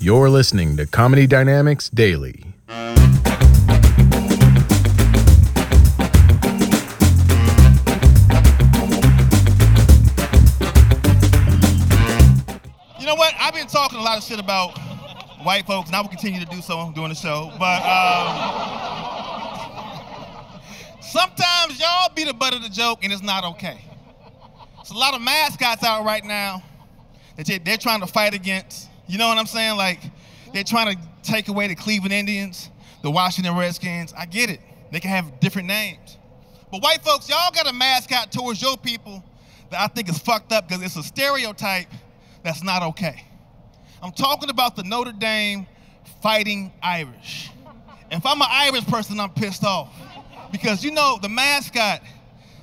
You're listening to Comedy Dynamics Daily. You know what? I've been talking a lot of shit about white folks, and I will continue to do so during the show. But um, sometimes y'all be the butt of the joke, and it's not okay. There's a lot of mascots out right now that they- they're trying to fight against. You know what I'm saying? Like they're trying to take away the Cleveland Indians, the Washington Redskins. I get it. They can have different names. But white folks, y'all got a mascot towards your people that I think is fucked up because it's a stereotype that's not okay. I'm talking about the Notre Dame Fighting Irish. If I'm an Irish person, I'm pissed off. Because you know, the mascot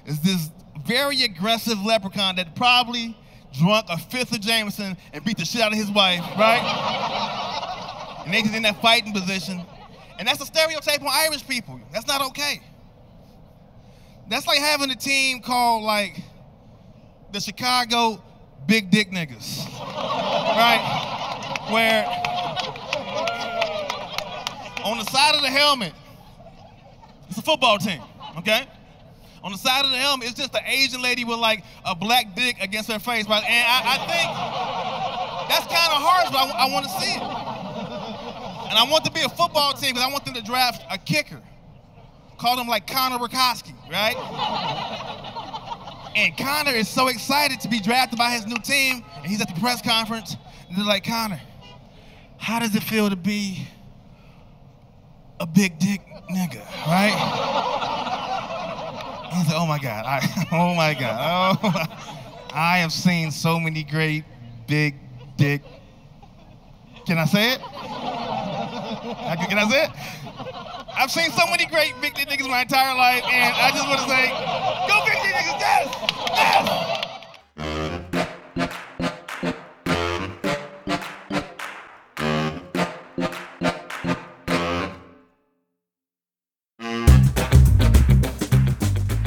is this very aggressive leprechaun that probably drunk a fifth of Jameson and beat the shit out of his wife, right? and they in that fighting position. And that's a stereotype on Irish people. That's not okay. That's like having a team called like the Chicago Big Dick Niggas. right? Where on the side of the helmet, it's a football team, okay? On the side of the helmet, it's just an Asian lady with like a black dick against her face. Right? And I, I think that's kind of harsh, but I, want to see it. And I want to be a football team because I want them to draft a kicker. Call him like Connor Rakowski, right? And Connor is so excited to be drafted by his new team, and he's at the press conference, and they're like, Connor, how does it feel to be a big dick nigga, right? Oh, and he's like, oh my God, I, oh my God, oh, my- I have seen so many great big dick. Can I say it? I- Can I say it? I've seen so many great big dick niggas my entire life, and I just want to say,